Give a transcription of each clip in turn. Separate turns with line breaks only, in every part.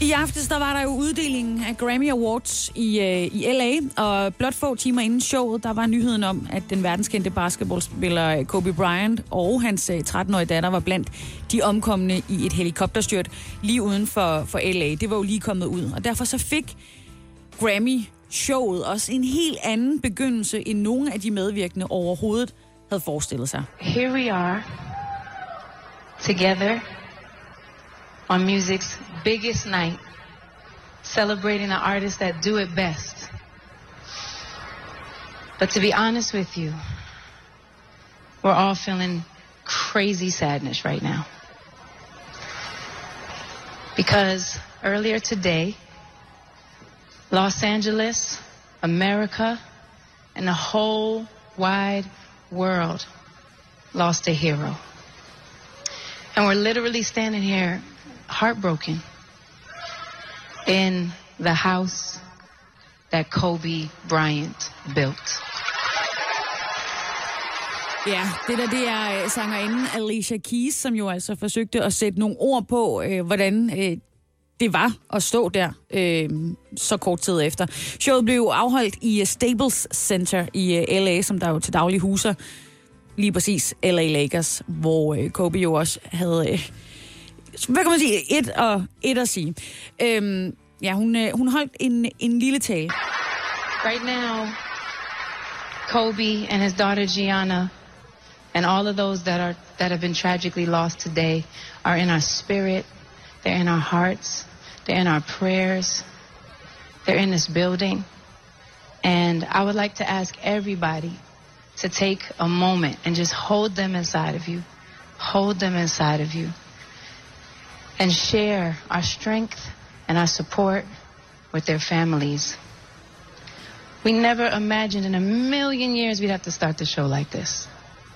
I aftes der var der jo uddelingen af Grammy Awards i, øh, i LA, og blot få timer inden showet, der var nyheden om, at den verdenskendte basketballspiller øh, Kobe Bryant og hans øh, 13-årige datter var blandt de omkomne i et helikopterstyrt lige uden for, for LA. Det var jo lige kommet ud, og derfor så fik Grammy showet også en helt anden begyndelse, end nogen af de medvirkende overhovedet havde forestillet sig.
Here we are, together on music's biggest night, celebrating the artists that do it best. But to be honest with you, we're all feeling crazy sadness right now. Because earlier today, Los Angeles, America, and the whole wide world lost a hero. And we're literally standing here heartbroken in the house that Kobe Bryant built.
Ja, det der, det er øh, sangerinden Alicia Keys, som jo altså forsøgte at sætte nogle ord på, øh, hvordan øh, det var at stå der øh, så kort tid efter. Showet blev afholdt i øh, Staples Center i øh, LA, som der jo til daglig huser lige præcis LA Lakers, hvor øh, Kobe jo også havde, øh, hvad kan man sige, et, og, et at sige. Øhm, ja, hun, øh, hun holdt en, en lille tale.
Right now, Kobe and his daughter Gianna and all of those that are that have been tragically lost today are in our spirit, they're in our hearts, they're in our prayers, they're in this building. And I would like to ask everybody to take a moment and just hold them inside of you. Hold them inside of you. And share our strength and our support with their families. We never imagined in a million years we'd have to start the show like this.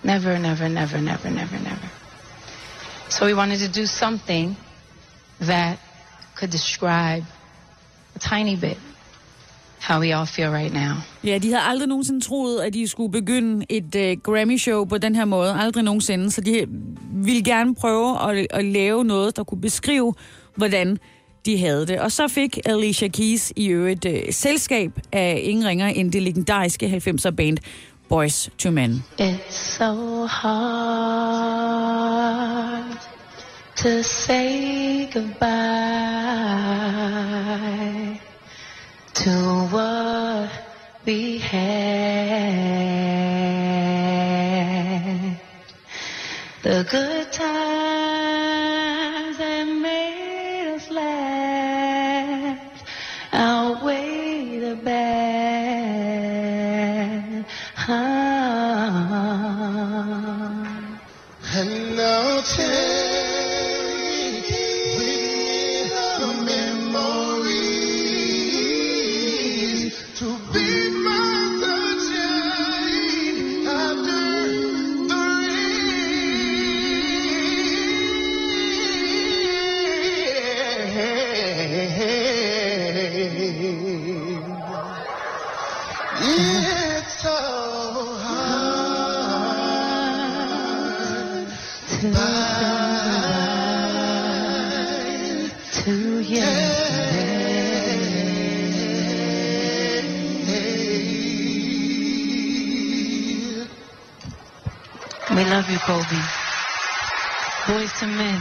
Never, never, never, never, never, never. So we wanted to do something that could describe a tiny bit how we all feel right now.
Ja, de havde aldrig nogensinde troet, at de skulle begynde et uh, Grammy-show på den her måde. Aldrig nogensinde. Så de ville gerne prøve at, at lave noget, der kunne beskrive, hvordan de havde det. Og så fik Alicia Keys i øvrigt uh, selskab af ingen ringer end det legendariske 90'er band Boys to Men.
It's so hard to say goodbye to what we had. The good times that made us laugh outweigh the bad.
And now take
We love. Boys to men.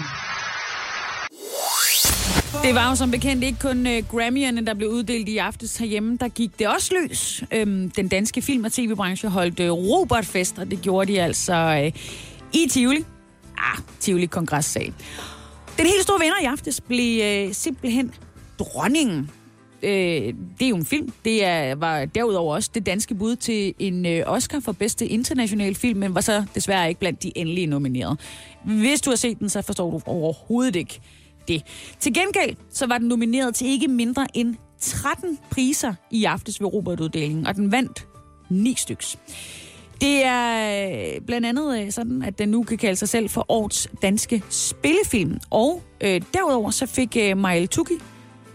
Det var jo som bekendt ikke kun uh, Grammy'erne, der blev uddelt i aftes herhjemme. Der gik det også løs. Øhm, den danske film- og tv-branche holdt uh, Robert-fest, og det gjorde de altså uh, i Tivoli. Ah, Tivoli Kongressal. Den helt store vinder i aftes blev uh, simpelthen dronningen øh, det er jo en film. Det er, var derudover også det danske bud til en øh, Oscar for bedste internationale film, men var så desværre ikke blandt de endelige nominerede. Hvis du har set den, så forstår du overhovedet ikke det. Til gengæld så var den nomineret til ikke mindre end 13 priser i aftes ved Robertuddelingen, og den vandt 9 styks. Det er øh, blandt andet øh, sådan, at den nu kan kalde sig selv for årets danske spillefilm. Og øh, derudover så fik øh, Mael Tuki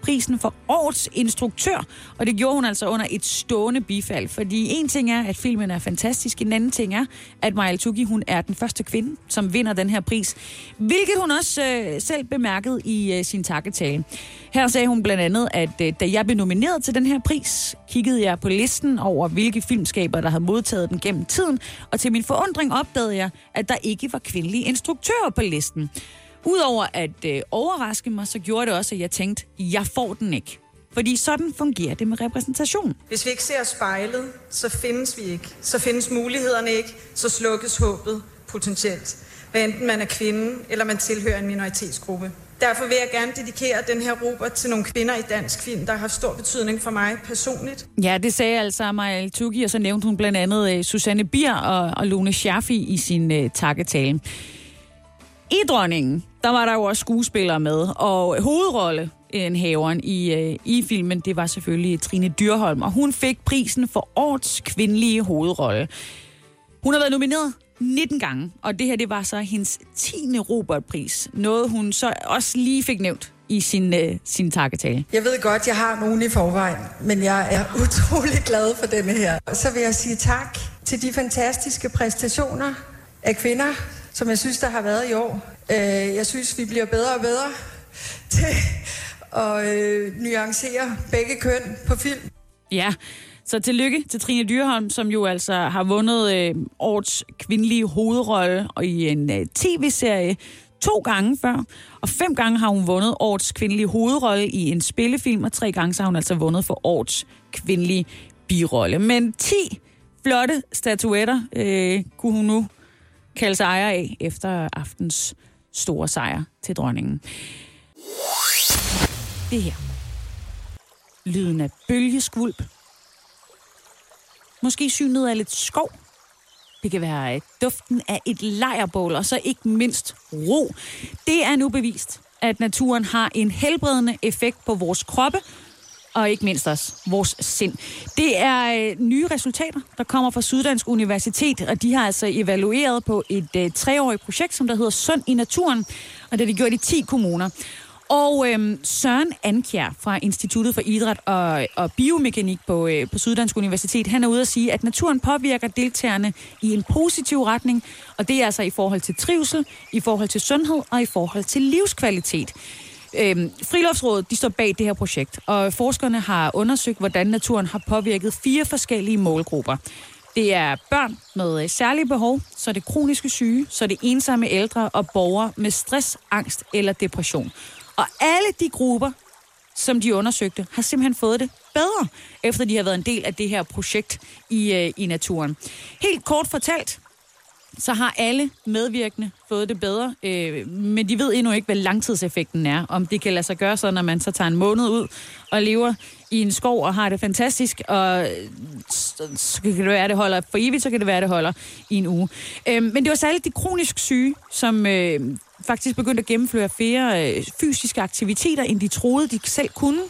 prisen for årets instruktør, og det gjorde hun altså under et stående bifald. Fordi en ting er, at filmen er fantastisk, en anden ting er, at Maja Tugi, hun er den første kvinde, som vinder den her pris. Hvilket hun også øh, selv bemærkede i øh, sin takketale. Her sagde hun blandt andet, at øh, da jeg blev nomineret til den her pris, kiggede jeg på listen over, hvilke filmskaber, der havde modtaget den gennem tiden, og til min forundring opdagede jeg, at der ikke var kvindelige instruktører på listen. Udover at øh, overraske mig, så gjorde det også, at jeg tænkte, jeg får den ikke. Fordi sådan fungerer det med repræsentation.
Hvis vi ikke ser spejlet, så findes vi ikke. Så findes mulighederne ikke, så slukkes håbet potentielt. Hvad enten man er kvinde, eller man tilhører en minoritetsgruppe. Derfor vil jeg gerne dedikere den her Robert til nogle kvinder i dansk film, der har haft stor betydning for mig personligt.
Ja, det sagde altså Maja Tuki, og så nævnte hun blandt andet øh, Susanne Bier og, og Lone Schaffi i sin øh, takketale. I Dronningen, der var der jo også skuespillere med, og hovedrolle en haveren i, øh, i filmen, det var selvfølgelig Trine Dyrholm, og hun fik prisen for årets kvindelige hovedrolle. Hun har været nomineret 19 gange, og det her det var så hendes 10. Robertpris. Noget hun så også lige fik nævnt i sin, øh, sin takketale.
Jeg ved godt, jeg har nogen i forvejen, men jeg er utrolig glad for denne her. Så vil jeg sige tak til de fantastiske præstationer af kvinder, som jeg synes, der har været i år. Øh, Jeg synes, vi bliver bedre og bedre til at øh, nuancere begge køn på film.
Ja, så tillykke til Trine Dyrholm, som jo altså har vundet øh, årets kvindelige hovedrolle og i en øh, tv-serie to gange før. Og fem gange har hun vundet årets kvindelige hovedrolle i en spillefilm, og tre gange så har hun altså vundet for årets kvindelige birolle. Men 10 flotte statuetter øh, kunne hun nu kalde sig ejer af efter aftens store sejr til dronningen. Det her. Lyden af bølgeskvulp. Måske synet af lidt skov. Det kan være øh, duften af et lejrbål, og så ikke mindst ro. Det er nu bevist, at naturen har en helbredende effekt på vores kroppe, og ikke mindst også vores sind. Det er øh, nye resultater, der kommer fra Syddansk Universitet, og de har altså evalueret på et øh, treårigt projekt, som der hedder Sund i naturen, og det har de gjort i 10 kommuner. Og øh, Søren Ankjær fra Instituttet for Idræt og, og Biomekanik på, øh, på Syddansk Universitet, han er ude at sige, at naturen påvirker deltagerne i en positiv retning, og det er altså i forhold til trivsel, i forhold til sundhed og i forhold til livskvalitet. Øhm, Friluftsrådet de står bag det her projekt, og forskerne har undersøgt, hvordan naturen har påvirket fire forskellige målgrupper. Det er børn med øh, særlige behov, så er det kroniske syge, så er det ensomme ældre og borgere med stress, angst eller depression. Og alle de grupper, som de undersøgte, har simpelthen fået det bedre, efter de har været en del af det her projekt i, øh, i naturen. Helt kort fortalt, så har alle medvirkende fået det bedre, øh, men de ved endnu ikke, hvad langtidseffekten er. Om det kan lade sig gøre så, når man så tager en måned ud og lever i en skov og har det fantastisk, og så, så kan det være, at det holder for evigt, så kan det være, at det holder i en uge. Øh, men det var særligt de kronisk syge, som øh, faktisk begyndte at gennemføre flere øh, fysiske aktiviteter, end de troede, de selv kunne.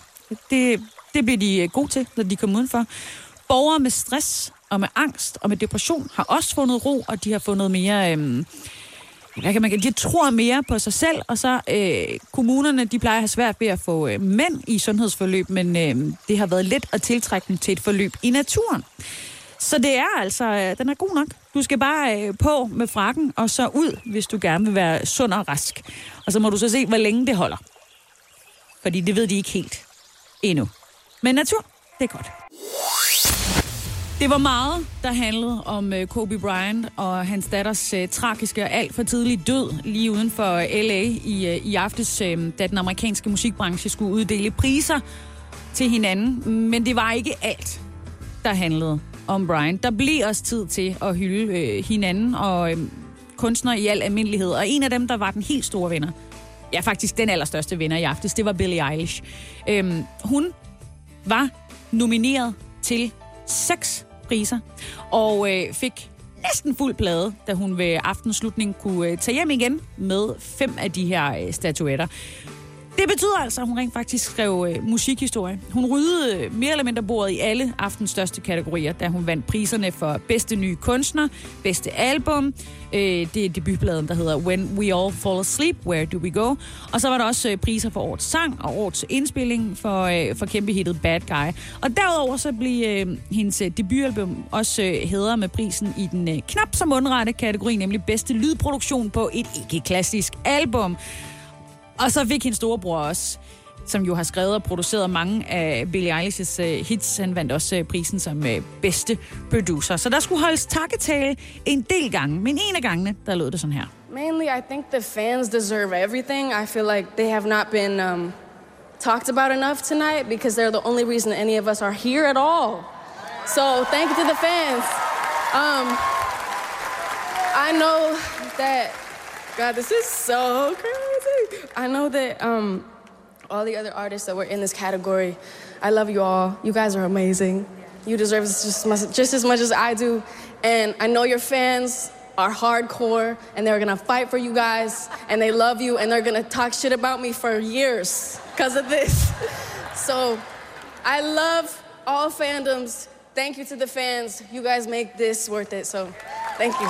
Det, det blev de øh, gode til, når de kom udenfor. Borgere med stress og med angst og med depression har også fundet ro, og de har fundet mere... Øh, hvad kan man de tror mere på sig selv, og så øh, kommunerne, de plejer at have svært ved at få øh, mænd i sundhedsforløb, men øh, det har været let at tiltrække dem til et forløb i naturen. Så det er altså, øh, den er god nok. Du skal bare øh, på med frakken, og så ud, hvis du gerne vil være sund og rask. Og så må du så se, hvor længe det holder. Fordi det ved de ikke helt endnu. Men natur, det er godt. Det var meget, der handlede om øh, Kobe Bryant og hans datters øh, tragiske og alt for tidlige død lige uden for øh, LA i, øh, i aftes, øh, da den amerikanske musikbranche skulle uddele priser til hinanden. Men det var ikke alt, der handlede om Bryant. Der blev også tid til at hylde øh, hinanden og øh, kunstnere i al almindelighed. Og en af dem, der var den helt store vinder, ja faktisk den allerstørste vinder i aftes, det var Billie Eilish. Øhm, hun var nomineret til seks priser, og øh, fik næsten fuld plade, da hun ved aftenslutningen kunne øh, tage hjem igen med fem af de her øh, statuetter. Det betyder altså, at hun rent faktisk skrev øh, musikhistorie. Hun ryddede øh, mere eller mindre bordet i alle aftens største kategorier, da hun vandt priserne for bedste nye kunstner, bedste album, øh, det er debutbladen, der hedder When We All Fall Asleep, Where Do We Go? Og så var der også øh, priser for årets sang og årets indspilling for, øh, for kæmpehittet Bad Guy. Og derudover så blev øh, hendes øh, debutalbum også øh, hedder med prisen i den øh, knap så mundrette kategori, nemlig bedste lydproduktion på et ikke-klassisk album. Og så fik hendes storebror også, som jo har skrevet og produceret mange af Billie Eilish's uh, hits. Han vandt også uh, prisen som uh, bedste producer. Så der skulle holdes takketale en del gange, men en af gangene, der lød det sådan her.
Mainly, I think the fans deserve everything. I feel like they have not been um, talked about enough tonight because they're the only reason any of us are here at all. So thank you to the fans. Um, I know that, God, this is so crazy. I know that um, all the other artists that were in this category, I love you all. You guys are amazing. You deserve just, much- just as much as I do. And I know your fans are hardcore and they're gonna fight for you guys and they love you and they're gonna talk shit about me for years because of this. So I love all fandoms. Thank you to the fans. You guys make this worth it. So thank you.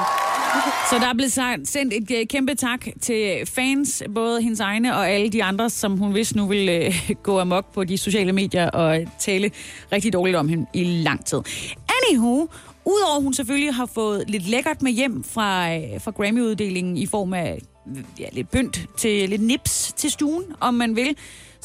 Så der er blevet sagt- sendt et øh, kæmpe tak til fans, både hendes egne og alle de andre, som hun vist nu vil øh, gå amok på de sociale medier og tale rigtig dårligt om hende i lang tid. Anywho, udover hun selvfølgelig har fået lidt lækkert med hjem fra, øh, fra Grammy-uddelingen i form af ja, lidt pynt til lidt nips til stuen, om man vil,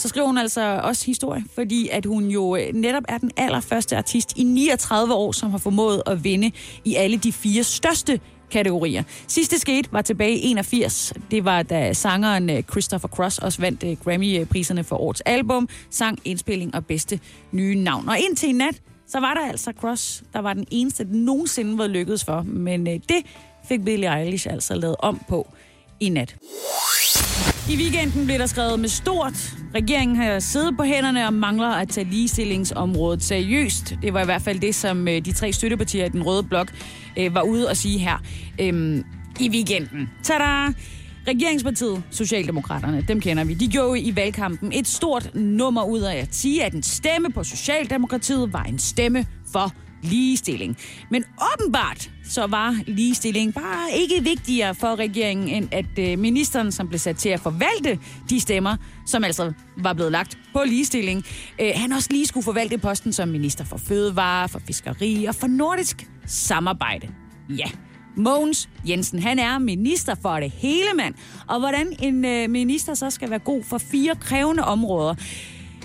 så skriver hun altså også historie, fordi at hun jo øh, netop er den allerførste artist i 39 år, som har formået at vinde i alle de fire største kategorier. Sidste skete var tilbage i 81. Det var da sangeren øh, Christopher Cross også vandt øh, Grammy-priserne for årets album, sang, indspilling og bedste nye navn. Og indtil i nat, så var der altså Cross, der var den eneste, der nogensinde var lykkedes for. Men det fik Billie Eilish altså lavet om på i nat. I weekenden blev der skrevet med stort. Regeringen har siddet på hænderne og mangler at tage ligestillingsområdet seriøst. Det var i hvert fald det, som øh, de tre støttepartier i den røde blok øh, var ude at sige her øhm, i weekenden. Tada! Regeringspartiet, Socialdemokraterne, dem kender vi. De gjorde i valgkampen et stort nummer ud af at sige, at en stemme på Socialdemokratiet var en stemme for ligestilling. Men åbenbart så var ligestilling bare ikke vigtigere for regeringen, end at øh, ministeren, som blev sat til at forvalte de stemmer, som altså var blevet lagt på ligestilling, øh, han også lige skulle forvalte posten som minister for fødevare, for fiskeri og for nordisk samarbejde. Ja, Mogens Jensen, han er minister for det hele, mand. Og hvordan en øh, minister så skal være god for fire krævende områder,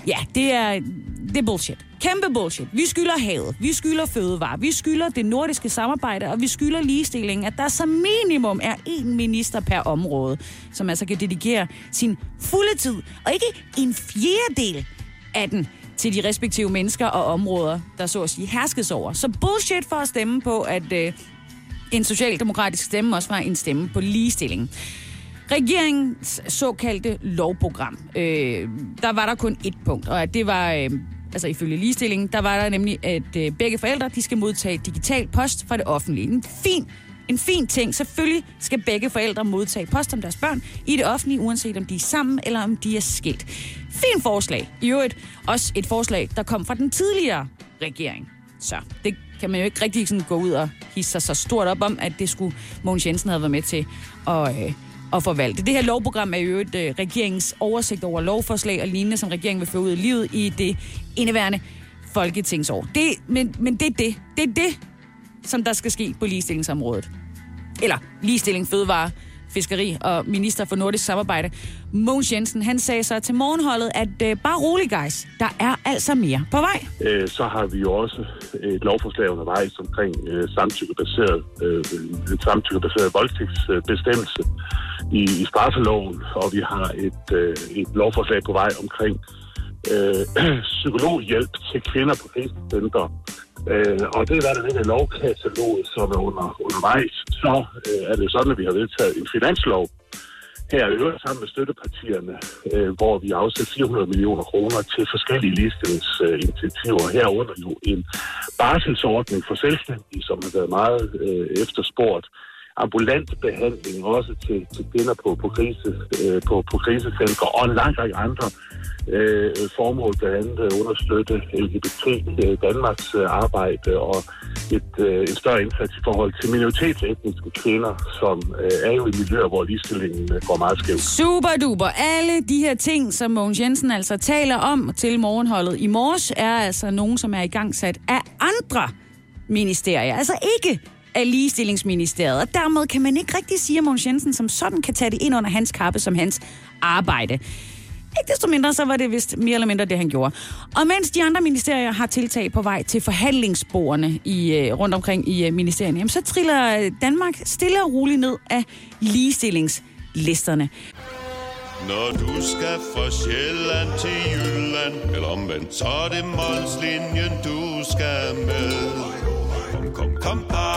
ja, det er, det er bullshit. Kæmpe bullshit. Vi skylder havet, vi skylder fødevare, vi skylder det nordiske samarbejde, og vi skylder ligestilling, at der som minimum er én minister per område, som altså kan dedikere sin fulde tid, og ikke en fjerdedel af den til de respektive mennesker og områder, der så at sige herskes over. Så bullshit for at stemme på, at øh, en socialdemokratisk stemme også var en stemme på ligestilling. Regeringens såkaldte lovprogram, øh, der var der kun et punkt, og at det var, øh, altså ifølge ligestillingen, der var der nemlig, at øh, begge forældre, de skal modtage digital post fra det offentlige. En fin, en fin ting. Selvfølgelig skal begge forældre modtage post om deres børn i det offentlige, uanset om de er sammen eller om de er skilt. Fin forslag. I øvrigt også et forslag, der kom fra den tidligere regering. Så det kan man jo ikke rigtig sådan gå ud og hisse sig så stort op om, at det skulle Mogens Jensen have været med til at, øh, at forvalte. Det her lovprogram er jo et øh, regeringens oversigt over lovforslag og lignende, som regeringen vil føre ud i livet i det indeværende folketingsår. Det, men, men det er det. Det er det, som der skal ske på ligestillingsområdet. Eller ligestilling, fødevare, fiskeri og minister for nordisk samarbejde. Mogens Jensen, han sagde så til morgenholdet, at øh, bare rolig, guys. Der er altså mere på vej.
Øh, så har vi jo også et lovforslag undervejs omkring øh, samtykkebaseret, øh, en samtykkebaseret voldtægtsbestemmelse i, i straffeloven, og vi har et, øh, et lovforslag på vej omkring øh, psykologhjælp til kvinder på krisencenter. Øh, og det er der er det lovkatalog, som er under, undervejs. Så øh, er det sådan, at vi har vedtaget en finanslov, her i øvrigt sammen med støttepartierne, øh, hvor vi afsætter 400 millioner kroner til forskellige ligestillingsinitiativer. Herunder jo en barselsordning for selvstændige, som har været meget øh, efterspurgt ambulant behandling også til, til kvinder på, på, krise, øh, på, på krisecentre og en lang række andre øh, formål, blandt andet at understøtte LGBT øh, Danmarks øh, arbejde og et, øh, en større indsats i forhold til minoritetsetniske kvinder, som øh, er jo i miljøer, hvor ligestillingen øh, går meget skævt.
Super duper. Alle de her ting, som Mogens Jensen altså taler om til morgenholdet i morges, er altså nogen, som er i gang sat af andre ministerier. Altså ikke af ligestillingsministeriet. Og dermed kan man ikke rigtig sige, at Mogens Jensen som sådan kan tage det ind under hans kappe som hans arbejde. Ikke desto mindre, så var det vist mere eller mindre det, han gjorde. Og mens de andre ministerier har tiltag på vej til forhandlingsbordene i, øh, rundt omkring i øh, ministerierne, jamen, så triller øh, Danmark stille og roligt ned af ligestillingslisterne.
Når du skal fra Sjælland til Jylland Eller omvendt, så er det Molslinjen, du skal med Kom, kom, kom, kom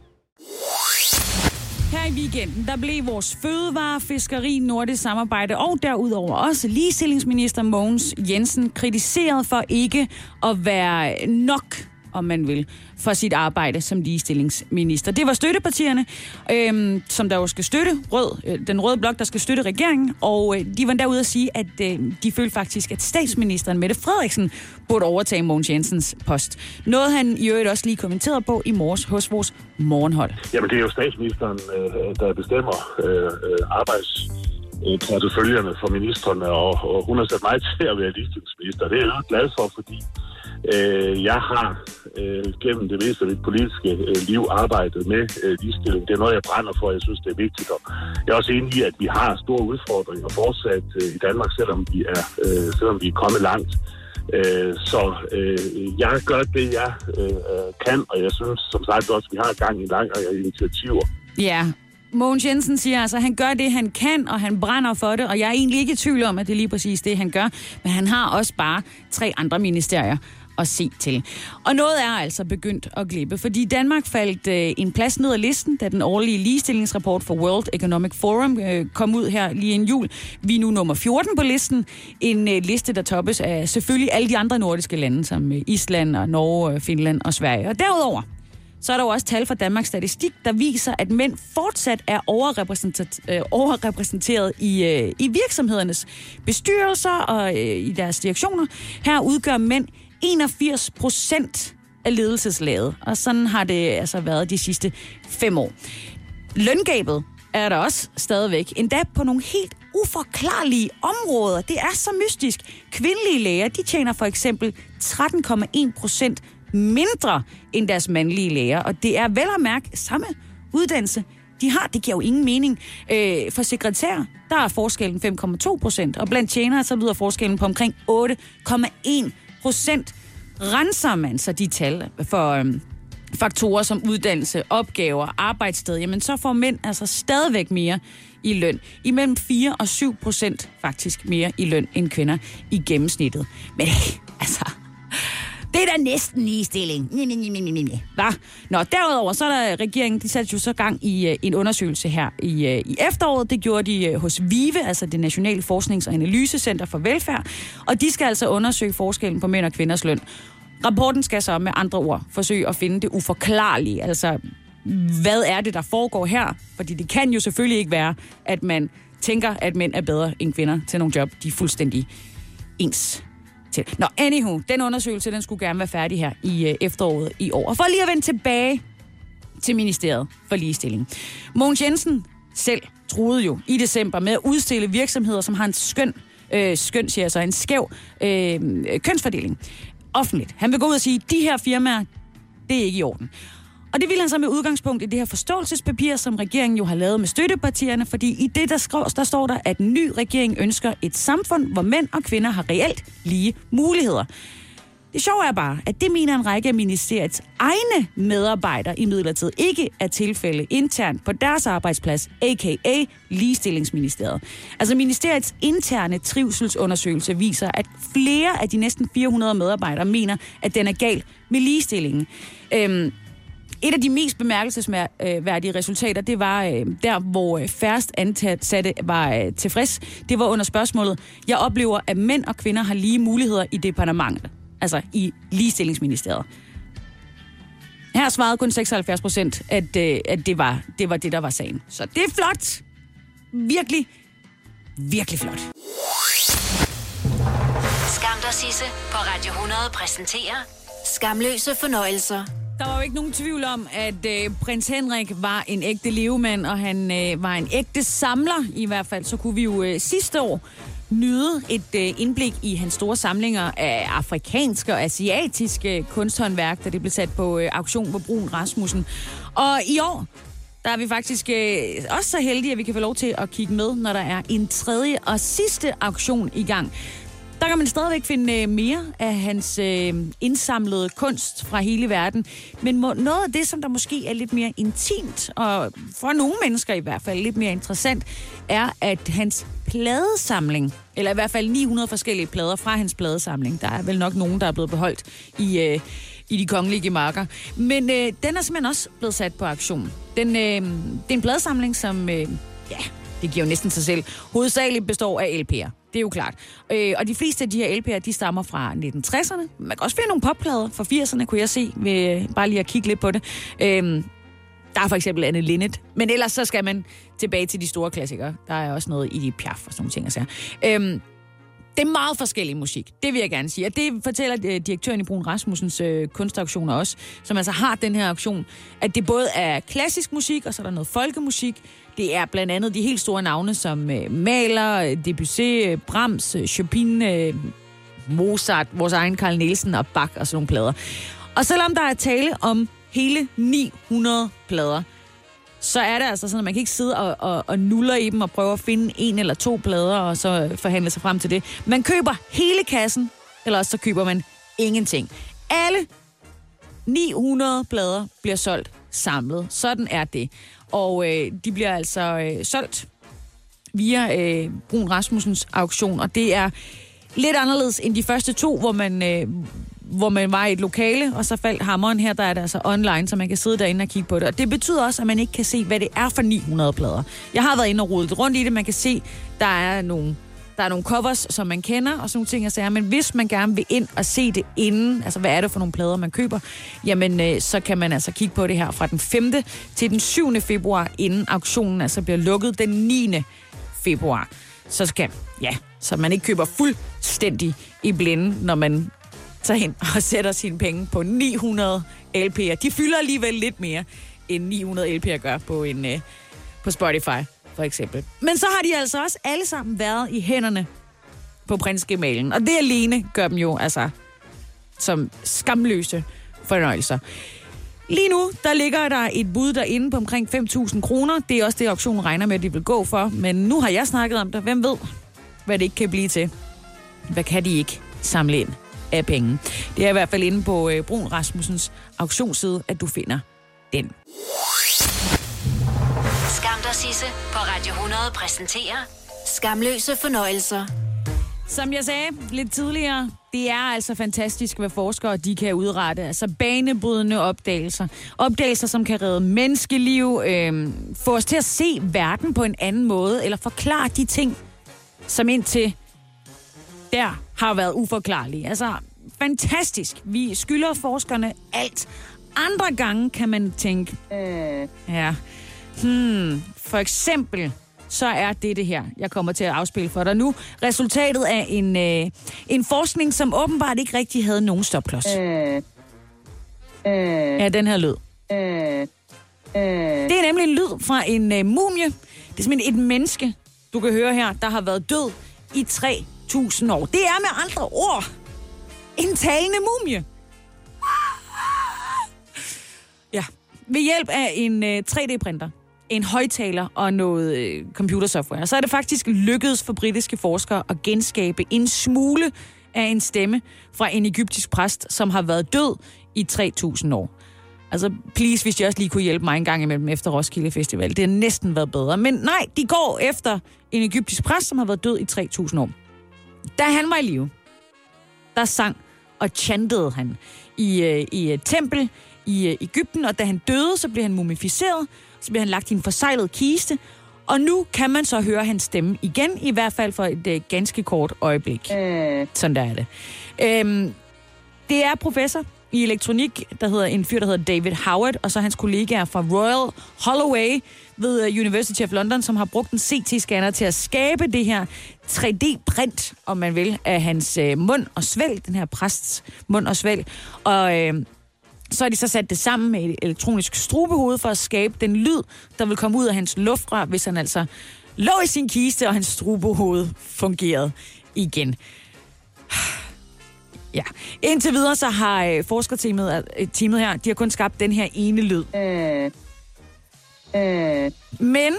Her i weekenden, der blev vores fødevare, fiskeri, nordisk samarbejde og derudover også ligestillingsminister Mogens Jensen kritiseret for ikke at være nok om man vil, for sit arbejde som ligestillingsminister. Det var støttepartierne, øh, som der jo skal støtte rød, øh, den røde blok, der skal støtte regeringen, og øh, de var derude at sige, at øh, de følte faktisk, at statsministeren Mette Frederiksen burde overtage Mogens Jensens post. Noget han i øvrigt også lige kommenterede på i morges hos vores morgenhold.
Jamen, det er jo statsministeren, øh, der bestemmer øh, øh, arbejds porteføljerne for ministerne, og, og hun har sat mig til at være ligestillingsminister. Det er jeg glad for, fordi øh, jeg har øh, gennem det meste af mit politiske øh, liv arbejdet med øh, ligestilling. Det er noget, jeg brænder for, og jeg synes, det er vigtigt. Og jeg er også enig i, at vi har store udfordringer fortsat øh, i Danmark, selvom vi er, øh, selvom vi er kommet langt. Øh, så øh, jeg gør det, jeg øh, kan, og jeg synes som sagt også, at vi har gang i en lang række initiativer.
Ja, Mogens Jensen siger altså, at han gør det, han kan, og han brænder for det, og jeg er egentlig ikke i tvivl om, at det er lige præcis det, han gør. Men han har også bare tre andre ministerier at se til. Og noget er altså begyndt at glippe, fordi Danmark faldt øh, en plads ned ad listen, da den årlige ligestillingsrapport for World Economic Forum øh, kom ud her lige en jul. Vi er nu nummer 14 på listen. En øh, liste, der toppes af selvfølgelig alle de andre nordiske lande, som øh, Island og Norge, øh, Finland og Sverige. Og derudover, så er der jo også tal fra Danmarks Statistik, der viser, at mænd fortsat er overrepræsenteret, øh, overrepræsenteret i, øh, i virksomhedernes bestyrelser og øh, i deres direktioner. Her udgør mænd 81 procent af ledelseslaget, og sådan har det altså været de sidste fem år. Løngabet er der også stadigvæk, endda på nogle helt uforklarlige områder. Det er så mystisk. Kvindelige læger, de tjener for eksempel 13,1 procent mindre end deres mandlige læger, og det er vel at mærke samme uddannelse, de har. Det giver jo ingen mening. Øh, for sekretær, der er forskellen 5,2 procent, og blandt tjenere, så lyder forskellen på omkring 8,1 procent. Renser man så de tal for øhm, faktorer som uddannelse, opgaver, arbejdssted, jamen så får mænd altså stadigvæk mere i løn. Imellem 4 og 7 procent faktisk mere i løn end kvinder i gennemsnittet. Men altså, det er da næsten ligestilling. Hva? Nå, derudover, så er der regeringen, de satte jo så gang i uh, en undersøgelse her i, uh, i efteråret. Det gjorde de uh, hos VIVE, altså det Nationale Forsknings- og Analysecenter for Velfærd. Og de skal altså undersøge forskellen på mænd og kvinders løn. Rapporten skal så med andre ord forsøge at finde det uforklarlige. Altså, hvad er det, der foregår her? Fordi det kan jo selvfølgelig ikke være, at man tænker, at mænd er bedre end kvinder til nogle job. De er fuldstændig ens til. Nå, anywho, den undersøgelse, den skulle gerne være færdig her i øh, efteråret i år. Og for lige at vende tilbage til Ministeriet for Ligestilling. Mogens Jensen selv troede jo i december med at udstille virksomheder, som har en skøn, øh, skøn siger jeg så, en skæv øh, kønsfordeling offentligt. Han vil gå ud og sige, de her firmaer, det er ikke i orden. Og det vil han så med udgangspunkt i det her forståelsespapir, som regeringen jo har lavet med støttepartierne, fordi i det, der, skrev, der står der, at en ny regering ønsker et samfund, hvor mænd og kvinder har reelt lige muligheder. Det sjove er bare, at det mener en række af ministeriets egne medarbejdere i midlertid ikke er tilfælde internt på deres arbejdsplads, a.k.a. ligestillingsministeriet. Altså ministeriets interne trivselsundersøgelse viser, at flere af de næsten 400 medarbejdere mener, at den er gal med ligestillingen. Øhm, et af de mest bemærkelsesværdige resultater, det var øh, der, hvor øh, færrest ansatte var øh, tilfreds. Det var under spørgsmålet, jeg oplever, at mænd og kvinder har lige muligheder i departementet altså i ligestillingsministeriet. Her svarede kun 76 procent, at, øh, at det, var, det var det, der var sagen. Så det er flot. Virkelig, virkelig flot.
Skam dig, Sisse, på Radio 100 præsenterer Skamløse fornøjelser.
Der var jo ikke nogen tvivl om, at øh, prins Henrik var en ægte levemand, og han øh, var en ægte samler i hvert fald. Så kunne vi jo øh, sidste år nyde et øh, indblik i hans store samlinger af afrikanske og asiatiske kunsthåndværk, da det blev sat på øh, auktion på Brun Rasmussen. Og i år, der er vi faktisk øh, også så heldige, at vi kan få lov til at kigge med, når der er en tredje og sidste auktion i gang. Der kan man stadigvæk finde øh, mere af hans øh, indsamlede kunst fra hele verden. Men må, noget af det, som der måske er lidt mere intimt, og for nogle mennesker i hvert fald lidt mere interessant, er, at hans pladesamling, eller i hvert fald 900 forskellige plader fra hans pladesamling, der er vel nok nogen, der er blevet beholdt i... Øh, i de kongelige marker. Men øh, den er simpelthen også blevet sat på aktion. Den, øh, det er en pladesamling, som, øh, ja, det giver jo næsten sig selv, hovedsageligt består af LP'er. Det er jo klart. Øh, og de fleste af de her LP'er, de stammer fra 1960'erne. Man kan også finde nogle popplader fra 80'erne, kunne jeg se, ved bare lige at kigge lidt på det. Øh, der er for eksempel Anne Linnet. Men ellers så skal man tilbage til de store klassikere. Der er også noget i de Piaf og sådan nogle ting. Altså. Øhm, det er meget forskellig musik, det vil jeg gerne sige. Og det fortæller øh, direktøren i Brun Rasmussens øh, kunstauktioner også, som altså har den her auktion, at det både er klassisk musik, og så er der noget folkemusik. Det er blandt andet de helt store navne som øh, Maler, øh, Debussy, øh, Brahms, Chopin, øh, Mozart, vores egen Carl Nielsen og Bach og sådan nogle plader. Og selvom der er tale om hele 900 plader, så er det altså sådan, at man kan ikke sidde og, og, og nuller i dem og prøve at finde en eller to plader og så forhandle sig frem til det. Man køber hele kassen, eller også så køber man ingenting. Alle 900 plader bliver solgt samlet. Sådan er det. Og øh, de bliver altså øh, solgt via øh, Brun Rasmussens auktion, og det er lidt anderledes end de første to, hvor man, øh, hvor man var i et lokale, og så faldt hammeren her, der er det altså online, så man kan sidde derinde og kigge på det. Og det betyder også, at man ikke kan se, hvad det er for 900 plader. Jeg har været inde og rodet rundt i det, man kan se, der er nogle der er nogle covers, som man kender, og sådan nogle ting, jeg siger. Men hvis man gerne vil ind og se det inden, altså hvad er det for nogle plader, man køber, jamen øh, så kan man altså kigge på det her fra den 5. til den 7. februar, inden auktionen altså bliver lukket den 9. februar. Så skal, ja, så man ikke køber fuldstændig i blinde, når man tager hen og sætter sine penge på 900 LP'er. De fylder alligevel lidt mere, end 900 LP'er gør på, en, øh, på Spotify, for eksempel. Men så har de altså også alle sammen været i hænderne på prinsgemalen. Og det alene gør dem jo altså som skamløse fornøjelser. Lige nu, der ligger der et bud derinde på omkring 5.000 kroner. Det er også det, auktionen regner med, at de vil gå for. Men nu har jeg snakket om det. Hvem ved, hvad det ikke kan blive til? Hvad kan de ikke samle ind af penge? Det er i hvert fald inde på øh, Brun Rasmussens auktionsside, at du finder den.
Skam dig, Sisse, på Radio 100 præsenterer Skamløse fornøjelser.
Som jeg sagde lidt tidligere, det er altså fantastisk, hvad forskere de kan udrette. Altså banebrydende opdagelser. Opdagelser, som kan redde menneskeliv, øh, få os til at se verden på en anden måde, eller forklare de ting, som indtil der har været uforklarlige. Altså, fantastisk. Vi skylder forskerne alt. Andre gange kan man tænke, øh, ja, hmm, for eksempel så er det det her, jeg kommer til at afspille for dig nu. Resultatet af en, øh, en forskning, som åbenbart ikke rigtig havde nogen stopklods. Ja, den her lyd. Det er nemlig en lyd fra en øh, mumie. Det er simpelthen et menneske, du kan høre her, der har været død i 1000 år. Det er med andre ord en talende mumie. Ja. Ved hjælp af en øh, 3D-printer, en højtaler og noget øh, computersoftware, så er det faktisk lykkedes for britiske forskere at genskabe en smule af en stemme fra en egyptisk præst, som har været død i 3.000 år. Altså, please, hvis de også lige kunne hjælpe mig en gang imellem efter Roskilde Festival. Det har næsten været bedre. Men nej, de går efter en egyptisk præst, som har været død i 3.000 år. Da han var i live, der sang og chantede han i, øh, i et tempel i øh, Ægypten, og da han døde, så blev han mumificeret, så blev han lagt i en forsejlet kiste, og nu kan man så høre hans stemme igen, i hvert fald for et øh, ganske kort øjeblik. Øh. Sådan der er det. Øhm, det er professor i elektronik, der hedder en fyr, der hedder David Howard, og så hans kollegaer fra Royal Holloway ved øh, University of London, som har brugt en CT-scanner til at skabe det her 3D-print, om man vil, af hans øh, mund og svælg, den her præsts mund og svælg. Og øh, så har de så sat det sammen med et elektronisk strubehoved for at skabe den lyd, der vil komme ud af hans luftrør, hvis han altså lå i sin kiste, og hans strubehoved fungerede igen. Ja. Indtil videre så har øh, forskerteamet øh, teamet her, de har kun skabt den her ene lyd. Øh, Øh, men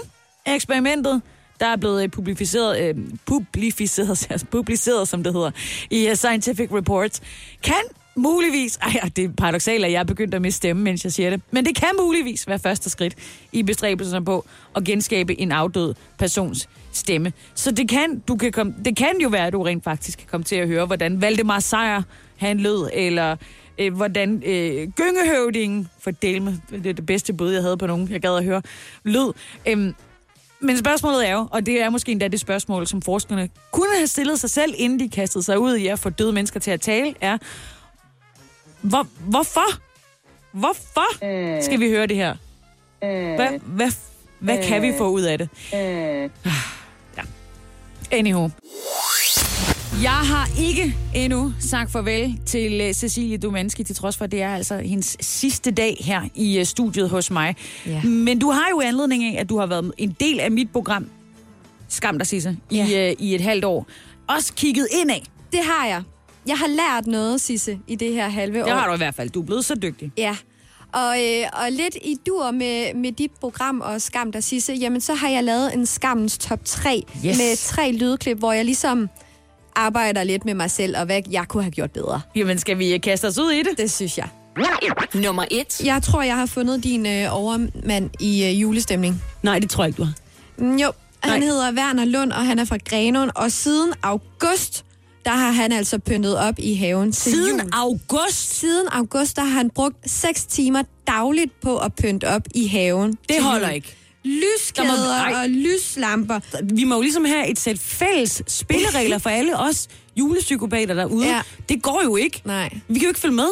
eksperimentet, der er blevet øh, publiceret, øh, publiceret, altså publiceret, som det hedder, i uh, Scientific Reports, kan muligvis, ej, det er paradoxalt, at jeg er begyndt at miste stemme, mens jeg siger det, men det kan muligvis være første skridt i bestræbelserne på at genskabe en afdød persons stemme. Så det kan, du kan komme, det kan jo være, at du rent faktisk kan komme til at høre, hvordan Valdemar Sejr han lød, eller øh, hvordan øh, gyngehøvdingen, for Delme, det er det bedste bud, jeg havde på nogen, jeg gad at høre, lød. Øhm, men spørgsmålet er jo, og det er måske endda det spørgsmål, som forskerne kunne have stillet sig selv, inden de kastede sig ud i at få døde mennesker til at tale, er, hvor, hvorfor? Hvorfor skal vi høre det her? Hvad, hvad, hvad kan vi få ud af det? Ja. Anywho. Jeg har ikke endnu sagt farvel til uh, Cecilie Dumanski, til trods for, at det er altså hendes sidste dag her i uh, studiet hos mig.
Ja.
Men du har jo anledning af, at du har været en del af mit program, Skam dig, Sisse,
Ja.
i, uh, i et halvt år. Også kigget ind af.
Det har jeg. Jeg har lært noget, Sisse, i det her halve år.
Det har du i hvert fald. Du er blevet så dygtig.
Ja. Og, øh, og lidt i dur med, med dit program og Skam der Sisse, jamen så har jeg lavet en Skammens top 3
Yes.
med tre lydklip, hvor jeg ligesom arbejder lidt med mig selv, og hvad jeg kunne have gjort bedre.
Jamen, skal vi kaste os ud i det?
Det synes jeg.
Nummer et.
Jeg tror, jeg har fundet din øh, overmand i øh, julestemning.
Nej, det tror jeg ikke, du har.
Mm, Jo, han
Nej.
hedder Werner Lund, og han er fra Grenåen, og siden august, der har han altså pyntet op i haven til
Siden
jul.
august?
Siden august, der har han brugt 6 timer dagligt på at pynte op i haven.
Det holder
jul.
ikke.
Lyskæder
ej.
og lyslamper.
Vi må jo ligesom have et sæt fælles spilleregler for alle os julepsykopater derude.
Ja.
Det går jo ikke.
Nej.
Vi kan jo ikke følge med.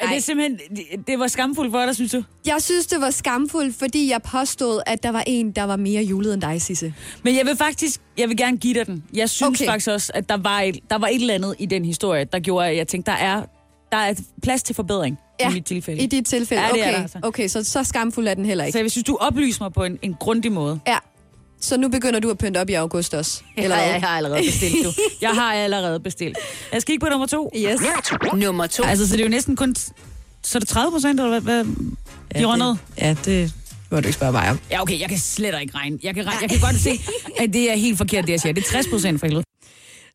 Er
Nej.
det simpelthen, det, det var skamfuldt for dig, synes du?
Jeg synes, det var skamfuldt, fordi jeg påstod, at der var en, der var mere julet end dig, Sisse.
Men jeg vil faktisk, jeg vil gerne give dig den. Jeg synes
okay.
faktisk også, at der var, et, der var et eller andet i den historie, der gjorde, at jeg tænkte, der er, der er plads til forbedring ja. i mit tilfælde.
I dit tilfælde?
Ja, det er
okay.
der altså.
okay, så så skamfuld er den heller ikke.
Så jeg synes, du oplyser mig på en, en grundig måde.
Ja. Så nu begynder du at pynte op i august også?
Eller
hvad?
jeg har allerede bestilt, du. Jeg har allerede bestilt. Jeg skal kigge på nummer to.
Yes.
Nummer to.
Altså, så det er jo næsten kun... Så er det 30 procent, eller hvad? hvad
Ja,
de runder?
det, ja, det må du ikke spørge mig om.
Ja, okay, jeg kan slet ikke regne. Jeg kan, regne. jeg kan godt se, at det er helt forkert, det jeg siger. Det er 60 procent for helvede.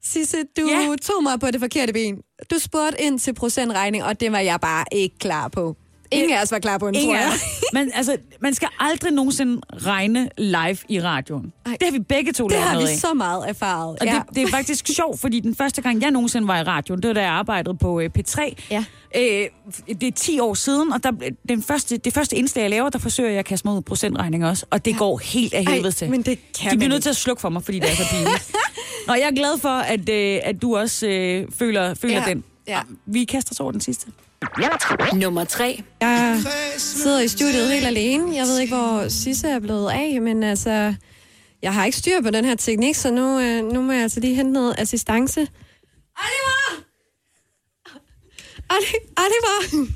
Sisse, du ja. tog mig på det forkerte ben. Du spurgte ind til procentregning, og det var jeg bare ikke klar på. Ingen af os var klar på den,
Ingen
tror jeg.
Men altså, man skal aldrig nogensinde regne live i radioen. Ej, det har vi begge to
Det
lært
har
noget
vi
af.
så meget erfaret.
Og ja. det, det er faktisk sjovt, fordi den første gang, jeg nogensinde var i radioen, det var da jeg arbejdede på øh, P3.
Ja.
Øh, det er 10 år siden, og der, den første, det første indslag, jeg laver, der forsøger jeg at kaste mig ud procentregning også, og det ja. går helt af helvede til.
men det kan
De bliver nødt til at slukke for mig, fordi det er så pinligt. og jeg er glad for, at, øh, at du også øh, føler, føler
Ja,
den.
ja.
Vi kaster os over den sidste.
Nummer tre.
Jeg sidder i studiet helt alene. Jeg ved ikke, hvor Sisse er blevet af, men altså... Jeg har ikke styr på den her teknik, så nu, øh, nu må jeg altså lige hente noget assistance. Oliver! Oli- Oliver!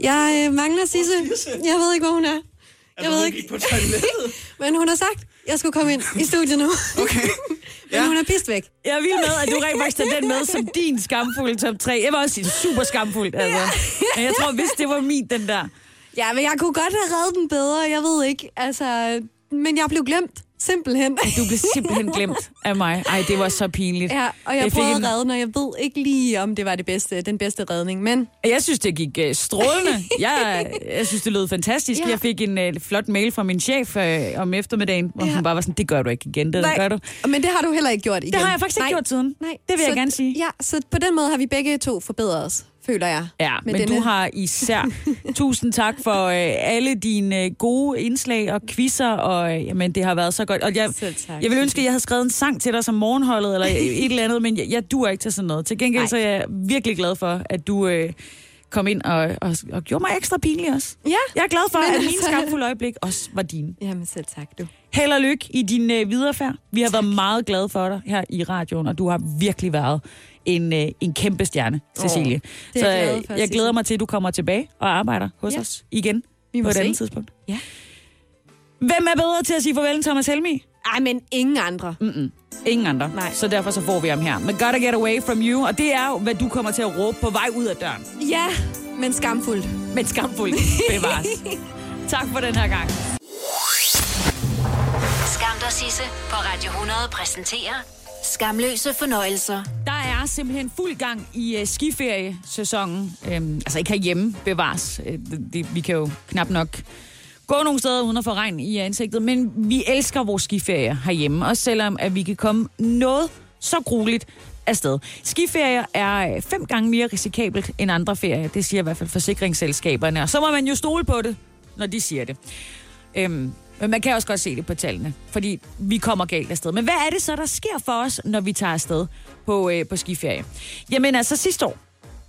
jeg øh, mangler Sisse. Jeg ved ikke, hvor hun er. Jeg ved ikke.
på.
Men hun har sagt, at jeg skulle komme ind i studiet nu.
Okay.
Men hun er pist væk.
Jeg er vild med, at du rent faktisk tager den med som din skamfulde top 3. Jeg var også sige super skamfuldt, altså. Men jeg tror, hvis det var min, den der.
Ja, men jeg kunne godt have reddet den bedre. Jeg ved ikke. Altså, men jeg blev glemt. Simpelthen.
Du blev simpelthen glemt af mig. Ej, det var så pinligt.
Ja, og jeg
fik
prøvede
en-
at redde og jeg ved ikke lige, om det var det bedste, den bedste redning. Men
Jeg synes, det gik uh, strålende. Jeg, jeg synes, det lød fantastisk.
Ja.
Jeg fik en uh, flot mail fra min chef uh, om eftermiddagen, hvor
Ja.
hun bare var sådan, det gør du ikke igen, det
Nej,
gør du.
Men det har du heller ikke gjort igen.
Det har jeg faktisk ikke
Nej.
gjort siden.
Nej.
Det vil jeg
så,
gerne sige.
Ja, så på den måde har vi begge to forbedret os, føler jeg.
Ja, men
denne.
du har især tusind tak for øh, alle dine øh, gode indslag og quizzer, og øh, jamen, det har været så godt. Og jeg,
tak.
jeg vil ønske, at jeg havde skrevet en sang til dig som morgenholdet, eller et eller andet, men jeg, jeg duer ikke til sådan noget. Til gengæld
Nej.
så er jeg virkelig glad for, at du øh, kom ind og, og, og gjorde mig ekstra pinlig også.
Ja.
Jeg er glad for, at mine
altså-
skamfulde øjeblik også var dine.
Jamen selv tak, du.
Held og lykke i din øh, viderefærd. Vi har været meget glade for dig her i radioen, og du har virkelig været en, øh, en kæmpe stjerne, Cecilie.
er
Så
jeg
øh,
for,
jeg glæder
Sisse.
mig til, at du kommer tilbage og arbejder hos
Ja.
os igen
Vi må
på et
se.
andet tidspunkt.
Ja.
Hvem er bedre til at sige farvel end Thomas Helmi?
Ej, men ingen andre.
Mm-mm. Ingen andre.
Nej.
Så derfor så får vi ham her. Men Gotta Get Away From You, og det er jo, hvad du kommer til at råbe på vej ud af døren.
Ja, men skamfuldt.
Men skamfuldt bevares. tak for den her gang.
Skam dig, Sisse på Radio 100 præsenterer Skamløse fornøjelser.
Der er simpelthen fuld gang i uh, skiferiesæsonen. Øhm, altså ikke herhjemme bevares. Øh, det, det, vi kan jo knap nok gå nogle steder uden at få regn i øh, ansigtet, men vi elsker vores skiferie herhjemme, også selvom at vi kan komme noget så grueligt afsted. Skiferier er øh, fem gange mere risikabelt end andre ferier, det siger i hvert fald forsikringsselskaberne, og så må man jo stole på det, når de siger det. Øhm, men man kan også godt se det på tallene, fordi vi kommer galt afsted. Men hvad er det så, der sker for os, når vi tager afsted på, øh, på skiferie? Jamen altså sidste år,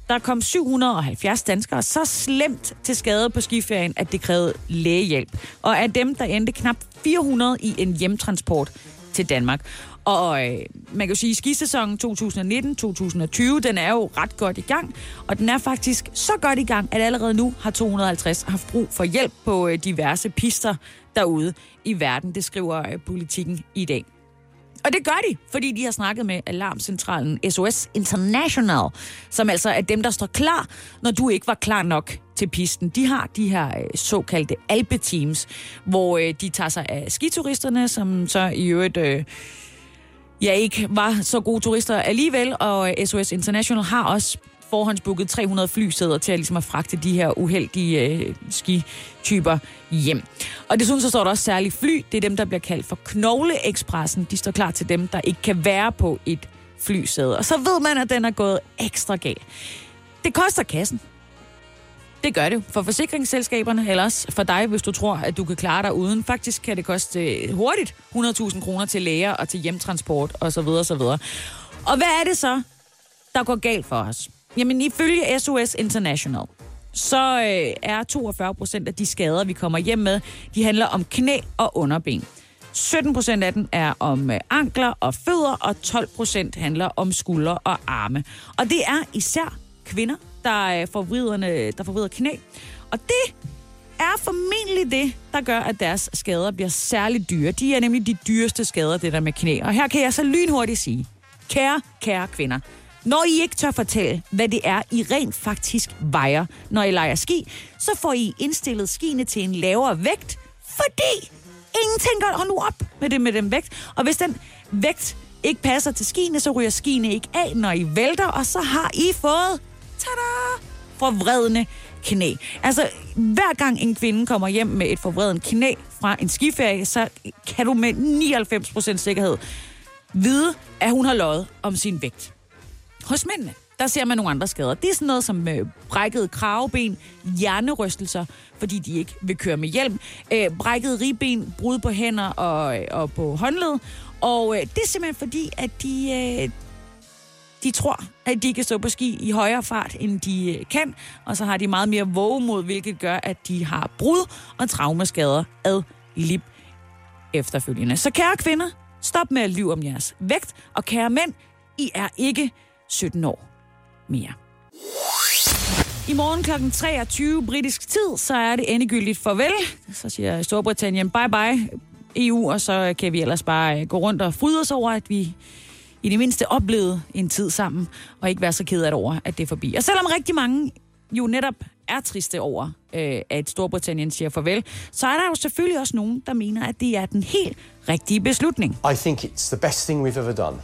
der kom 770 danskere så slemt til skade på skiferien, at det krævede lægehjælp. Og af dem, der endte knap 400 i en hjemtransport til Danmark. Og øh, man kan jo sige, at skisæsonen 2019-2020, den er jo ret godt i gang. Og den er faktisk så godt i gang, at allerede nu har 250 haft brug for hjælp på øh, diverse pister derude i verden. Det skriver øh, politikken i dag. Og det gør de, fordi de har snakket med alarmcentralen SOS International, som altså er dem, der står klar, når du ikke var klar nok til pisten. De har de her øh, såkaldte alpeteams, hvor øh, de tager sig af skituristerne, som så i øvrigt... Øh, ja, ikke var så gode turister alligevel, og øh, SOS International har også forhåndsbooket 300 flysæder til at, ligesom at fragte de her uheldige øh, skityper hjem. Og desuden så står der også særligt fly. Det er dem, der bliver kaldt for Knogleekspressen. De står klar til dem, der ikke kan være på et flysæde. Og så ved man, at den er gået ekstra galt. Det koster kassen. Det gør det for forsikringsselskaberne, eller også for dig, hvis du tror, at du kan klare dig uden. Faktisk kan det koste øh, hurtigt 100.000 kroner til læger og til hjemtransport osv. osv. Og hvad er det så, der går galt for os? Jamen ifølge SOS International, så øh, er 42 procent af de skader, vi kommer hjem med, de handler om knæ og underben. 17 procent af den er om øh, ankler og fødder, og 12 procent handler om skuldre og arme. Og det er især kvinder, der øh, forvrider, der forvrider knæ. Og det er formentlig det, der gør, at deres skader bliver særligt dyre. De er nemlig de dyreste skader, det der med knæ. Og her kan jeg så lynhurtigt sige, kære, kære kvinder, når I ikke tør fortælle, hvad det er, I rent faktisk vejer, når I leger ski, så får I indstillet skiene til en lavere vægt, fordi ingen tænker, hold nu op med det med den vægt. Og hvis den vægt ikke passer til skiene, så ryger skiene ikke af, når I vælter, og så har I fået, tada, forvredne knæ. Altså, hver gang en kvinde kommer hjem med et forvredet knæ fra en skiferie, så kan du med 99% sikkerhed vide, at hun har løjet om sin vægt. Hos mændene, der ser man nogle andre skader. Det er sådan noget som øh, brækket kraveben, hjernerystelser, fordi de ikke vil køre med hjelm, øh, brækket ribben, brud på hænder og, øh, og på håndled. Og øh, det er simpelthen fordi, at de, øh, de tror, at de kan stå på ski i højere fart, end de øh, kan. Og så har de meget mere vågemod, hvilket gør, at de har brud og traumeskader ad lip efterfølgende. Så kære kvinder, stop med at lyve om jeres vægt, og kære mænd, I er ikke 17 år mere. I morgen kl. 23 britisk tid, så er det endegyldigt farvel. Så siger Storbritannien bye bye EU, og så kan vi ellers bare øh, gå rundt og fryde os over, at vi i det mindste oplevede en tid sammen, og ikke være så ked af det over, at det er forbi. Og selvom rigtig mange jo netop er triste over, øh, at Storbritannien siger farvel, så er der jo selvfølgelig også nogen, der mener, at det er den helt rigtige beslutning.
I think it's the best thing we've ever done.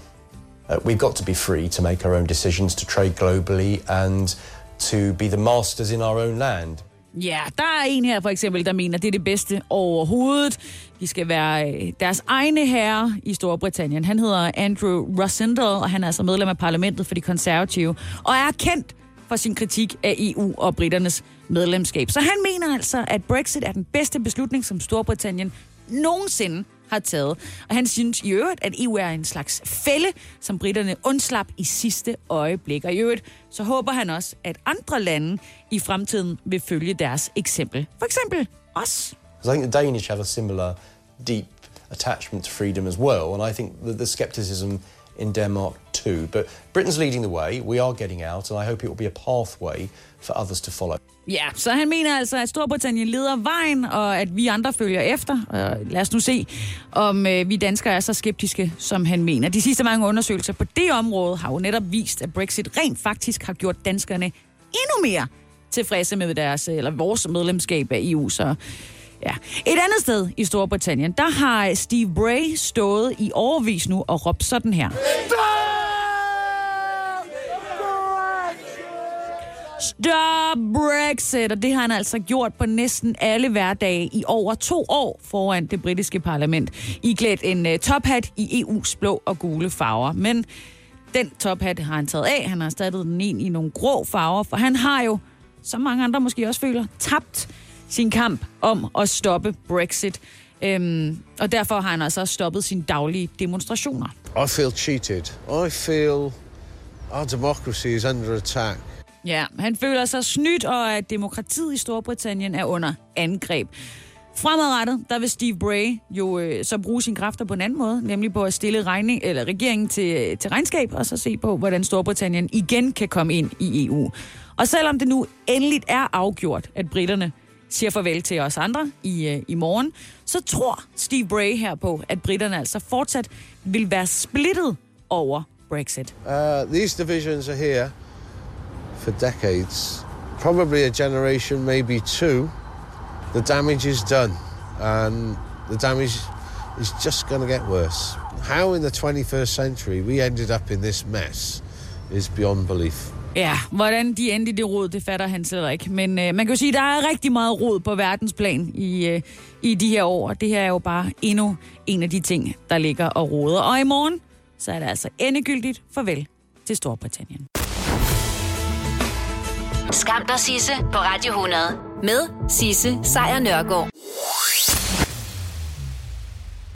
Uh, we've got to be free to make our own decisions, to trade globally, and to be the masters in our own land.
Ja, der er en her for eksempel, der mener, det er det bedste overhovedet. De skal være øh, deres egne herre i Storbritannien. Han hedder Andrew Rosendal, og han er altså medlem af parlamentet for de konservative, og er kendt for sin kritik af EU og britternes medlemskab. Så han mener altså, at Brexit er den bedste beslutning, som Storbritannien nogensinde har taget. Og han synes i øvrigt, at EU er en slags fælde, som britterne undslap i sidste øjeblik. Og i øvrigt, så håber han også, at andre lande i fremtiden vil følge deres eksempel. For eksempel os.
I think the Danish have a similar deep attachment to freedom as well, and I think that the skepticism in Denmark too. But Britain's leading the way. We are getting out, and I hope it will be a pathway for others to follow.
Ja, så han mener altså, at Storbritannien leder vejen, og at vi andre følger efter. Og lad os nu se, om øh, vi danskere er så skeptiske, som han mener. De sidste mange undersøgelser på det område har jo netop vist, at Brexit rent faktisk har gjort danskerne endnu mere tilfredse med deres, eller vores medlemskab af EU. Så ja. Et andet sted i Storbritannien, der har Steve Bray stået i overvis nu og råbt sådan her. Stop Brexit! Og det har han altså gjort på næsten alle hverdage i over to år foran det britiske parlament. I klædt en uh, tophat i EU's blå og gule farver. Men den tophat har han taget af. Han har erstattet den ind i nogle grå farver, for han har jo, som mange andre måske også føler, tabt sin kamp om at stoppe Brexit. Øhm, og derfor har han altså stoppet sine daglige demonstrationer.
I feel cheated. I feel our democracy is under attack.
Ja, han føler sig snydt, og at demokratiet i Storbritannien er under angreb. Fremadrettet, der vil Steve Bray jo øh, så bruge sine kræfter på en anden måde, nemlig på at stille regning, eller regeringen til, til regnskab, og så se på, hvordan Storbritannien igen kan komme ind i EU. Og selvom det nu endeligt er afgjort, at britterne siger farvel til os andre i, øh, i morgen, så tror Steve Bray her på, at britterne altså fortsat vil være splittet over Brexit.
Uh, these divisions are here for decades. Probably a generation, maybe two. The damage is done, and the damage is just going to get worse. How in the 21st century we ended up in this mess is beyond belief.
Ja, hvordan de endte i det rod, det fatter han slet ikke. Men øh, man kan jo sige, at der er rigtig meget rod på verdensplan i, øh, i de her år. Det her er jo bare endnu en af de ting, der ligger og roder. Og i morgen, så er det altså endegyldigt farvel til Storbritannien.
Skam dig, Sisse, på Radio 100. Med Sisse Sejr Nørgaard.